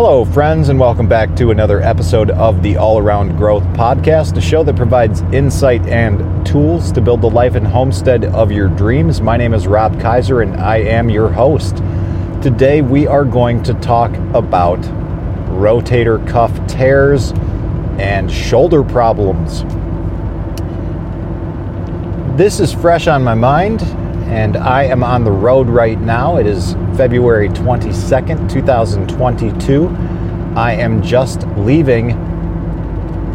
Hello, friends, and welcome back to another episode of the All Around Growth Podcast, a show that provides insight and tools to build the life and homestead of your dreams. My name is Rob Kaiser, and I am your host. Today, we are going to talk about rotator cuff tears and shoulder problems. This is fresh on my mind, and I am on the road right now. It is February 22nd, 2022. I am just leaving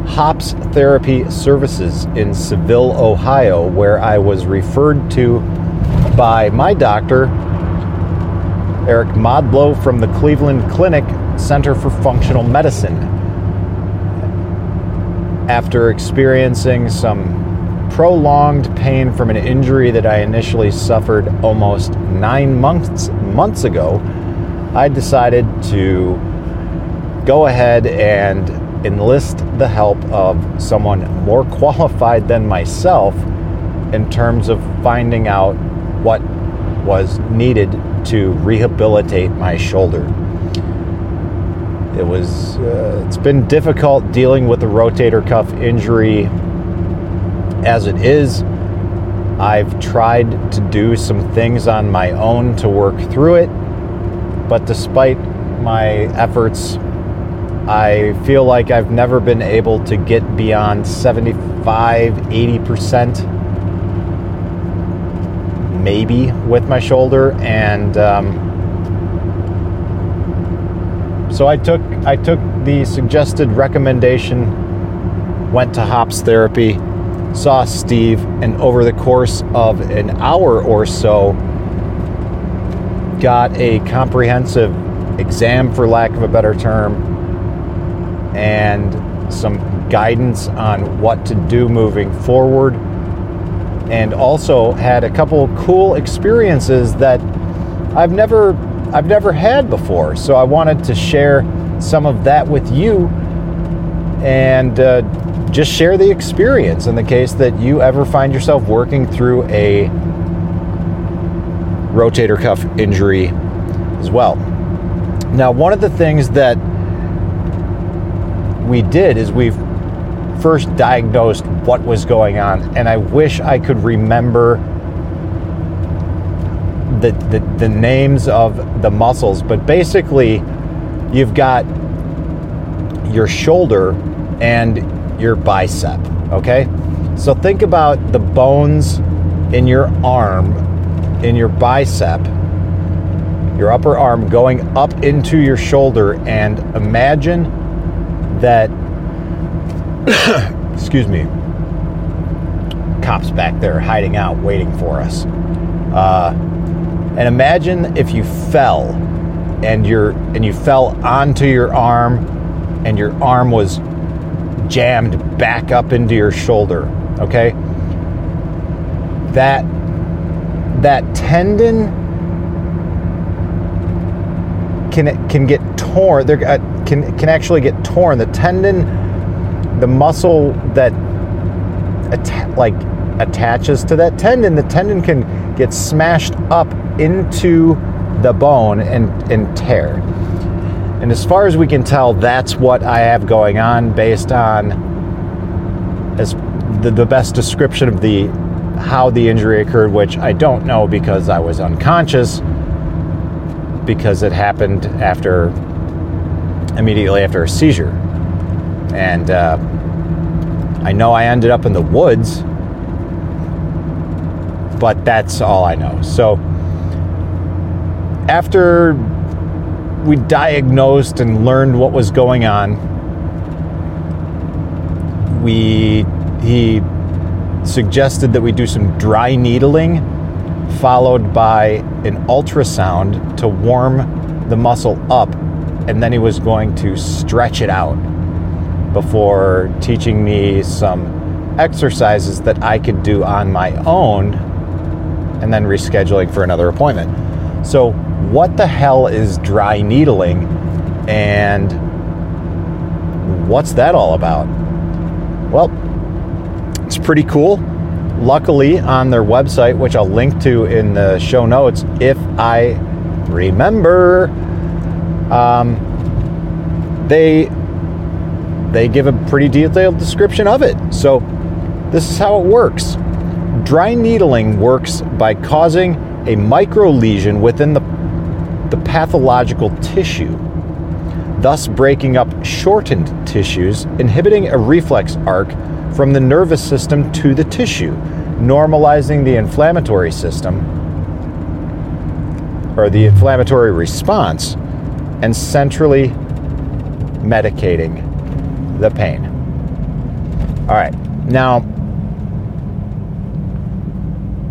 Hops Therapy Services in Seville, Ohio, where I was referred to by my doctor, Eric Modlow from the Cleveland Clinic Center for Functional Medicine. After experiencing some prolonged pain from an injury that I initially suffered almost nine months months ago, I decided to go ahead and enlist the help of someone more qualified than myself in terms of finding out what was needed to rehabilitate my shoulder. It was uh, it's been difficult dealing with the rotator cuff injury as it is. I've tried to do some things on my own to work through it, but despite my efforts, I feel like I've never been able to get beyond 75, 80% maybe with my shoulder. And um, so I took, I took the suggested recommendation, went to HOPS therapy saw Steve, and over the course of an hour or so, got a comprehensive exam, for lack of a better term, and some guidance on what to do moving forward. And also had a couple cool experiences that I've never I've never had before. So I wanted to share some of that with you and uh, just share the experience in the case that you ever find yourself working through a rotator cuff injury as well. Now, one of the things that we did is we've first diagnosed what was going on, and I wish I could remember the, the, the names of the muscles, but basically, you've got your shoulder and your bicep, okay? So think about the bones in your arm, in your bicep, your upper arm going up into your shoulder, and imagine that, excuse me, cops back there hiding out, waiting for us. Uh, and imagine if you fell and you and you fell onto your arm and your arm was jammed back up into your shoulder, okay? That that tendon can can get torn. There uh, can can actually get torn. The tendon, the muscle that like attaches to that tendon, the tendon can get smashed up into the bone and and tear. And as far as we can tell, that's what I have going on based on as the, the best description of the how the injury occurred, which I don't know because I was unconscious because it happened after immediately after a seizure. And uh, I know I ended up in the woods, but that's all I know. So after we diagnosed and learned what was going on. We he suggested that we do some dry needling followed by an ultrasound to warm the muscle up and then he was going to stretch it out before teaching me some exercises that I could do on my own and then rescheduling for another appointment. So what the hell is dry needling and what's that all about? Well, it's pretty cool. Luckily, on their website, which I'll link to in the show notes if I remember, um, they they give a pretty detailed description of it. So this is how it works. Dry needling works by causing a micro lesion within the, the pathological tissue, thus breaking up shortened tissues, inhibiting a reflex arc from the nervous system to the tissue, normalizing the inflammatory system or the inflammatory response, and centrally medicating the pain. All right, now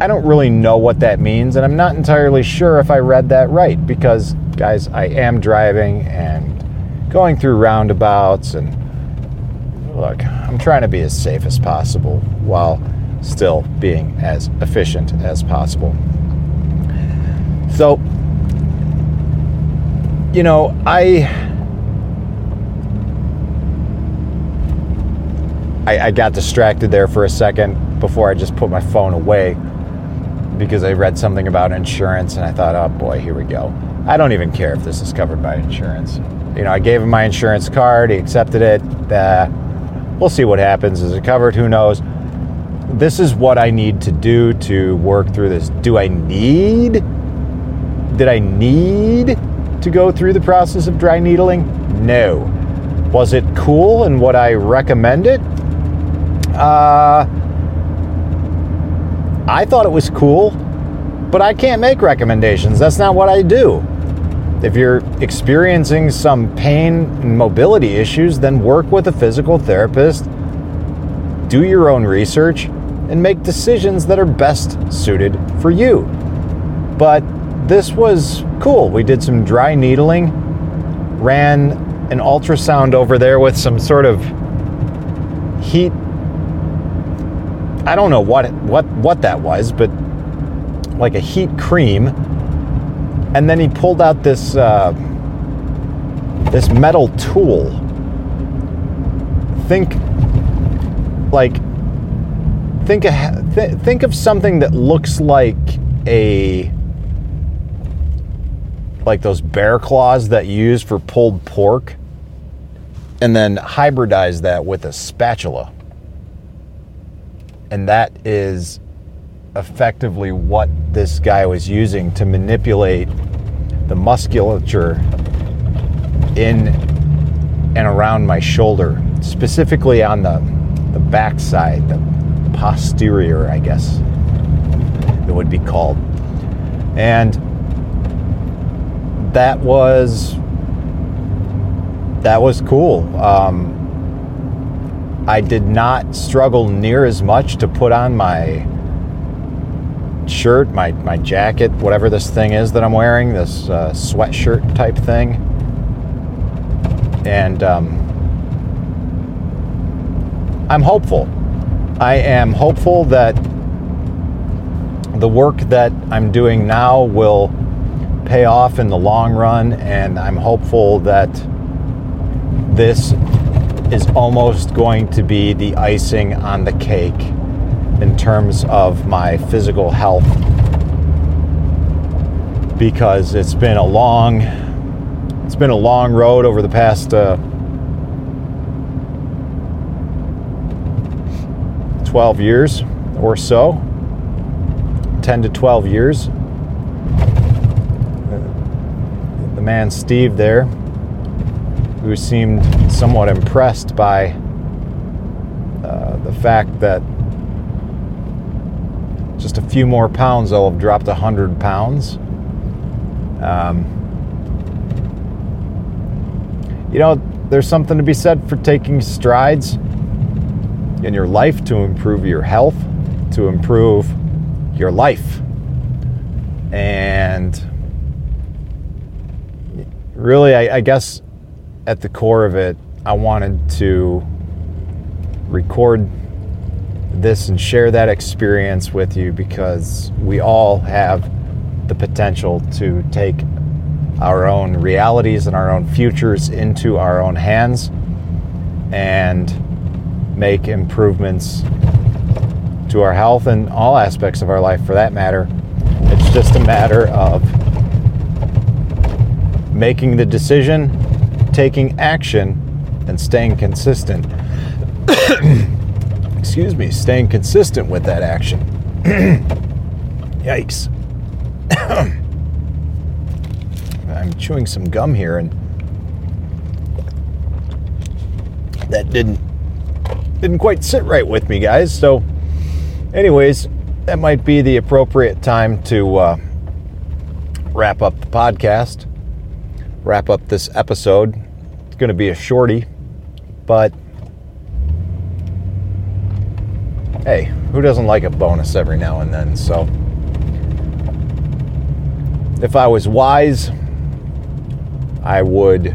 I don't really know what that means, and I'm not entirely sure if I read that right because, guys, I am driving and going through roundabouts, and look, I'm trying to be as safe as possible while still being as efficient as possible. So, you know, I, I got distracted there for a second before I just put my phone away because I read something about insurance and I thought, oh boy, here we go. I don't even care if this is covered by insurance. You know, I gave him my insurance card, he accepted it. Uh, we'll see what happens. Is it covered? Who knows? this is what I need to do to work through this. Do I need, did I need to go through the process of dry needling? No. Was it cool and would I recommend it? Uh, I thought it was cool, but I can't make recommendations. That's not what I do. If you're experiencing some pain and mobility issues, then work with a physical therapist. Do your own research and make decisions that are best suited for you. But this was cool. We did some dry needling, ran an ultrasound over there with some sort of heat I don't know what what what that was, but like a heat cream. And then he pulled out this uh, this metal tool. Think like think of, th- think of something that looks like a like those bear claws that you use for pulled pork and then hybridize that with a spatula and that is effectively what this guy was using to manipulate the musculature in and around my shoulder specifically on the the back side the posterior, I guess it would be called. And that was that was cool. Um, I did not struggle near as much to put on my shirt, my, my jacket, whatever this thing is that I'm wearing, this uh, sweatshirt type thing. And um, I'm hopeful. I am hopeful that the work that I'm doing now will pay off in the long run, and I'm hopeful that this is almost going to be the icing on the cake in terms of my physical health because it's been a long it's been a long road over the past uh, 12 years or so, 10 to 12 years. The man Steve there, who seemed somewhat impressed by uh, the fact that just a few more pounds, I'll have dropped 100 pounds. Um, you know, there's something to be said for taking strides in your life to improve your health, to improve your life. And really, I, I guess at the core of it, I wanted to record this and share that experience with you because we all have the potential to take our own realities and our own futures into our own hands and make improvements to our health and all aspects of our life for that matter. It's just a matter of making the decision taking action and staying consistent. Excuse me, staying consistent with that action. Yikes. I'm chewing some gum here and that didn't didn't quite sit right with me, guys. So anyways, that might be the appropriate time to uh, wrap up the podcast, wrap up this episode. It's going to be a shorty, but hey, who doesn't like a bonus every now and then? So, if I was wise, I would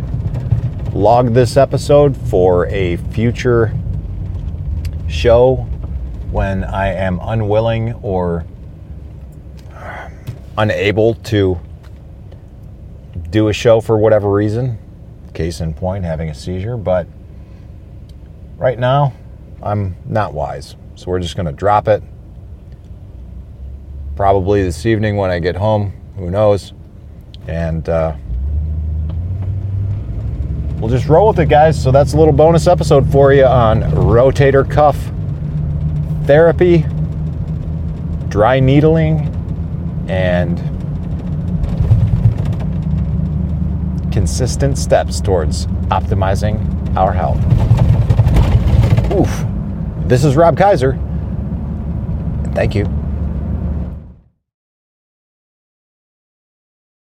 log this episode for a future show when I am unwilling or unable to do a show for whatever reason. Case in point, having a seizure. But right now, I'm not wise. So we're just going to drop it. Probably this evening when I get home. Who knows? And uh, we'll just roll with it, guys. So that's a little bonus episode for you on rotator cuff therapy, dry needling, and consistent steps towards optimizing our health. Oof. This is Rob Kaiser. Thank you.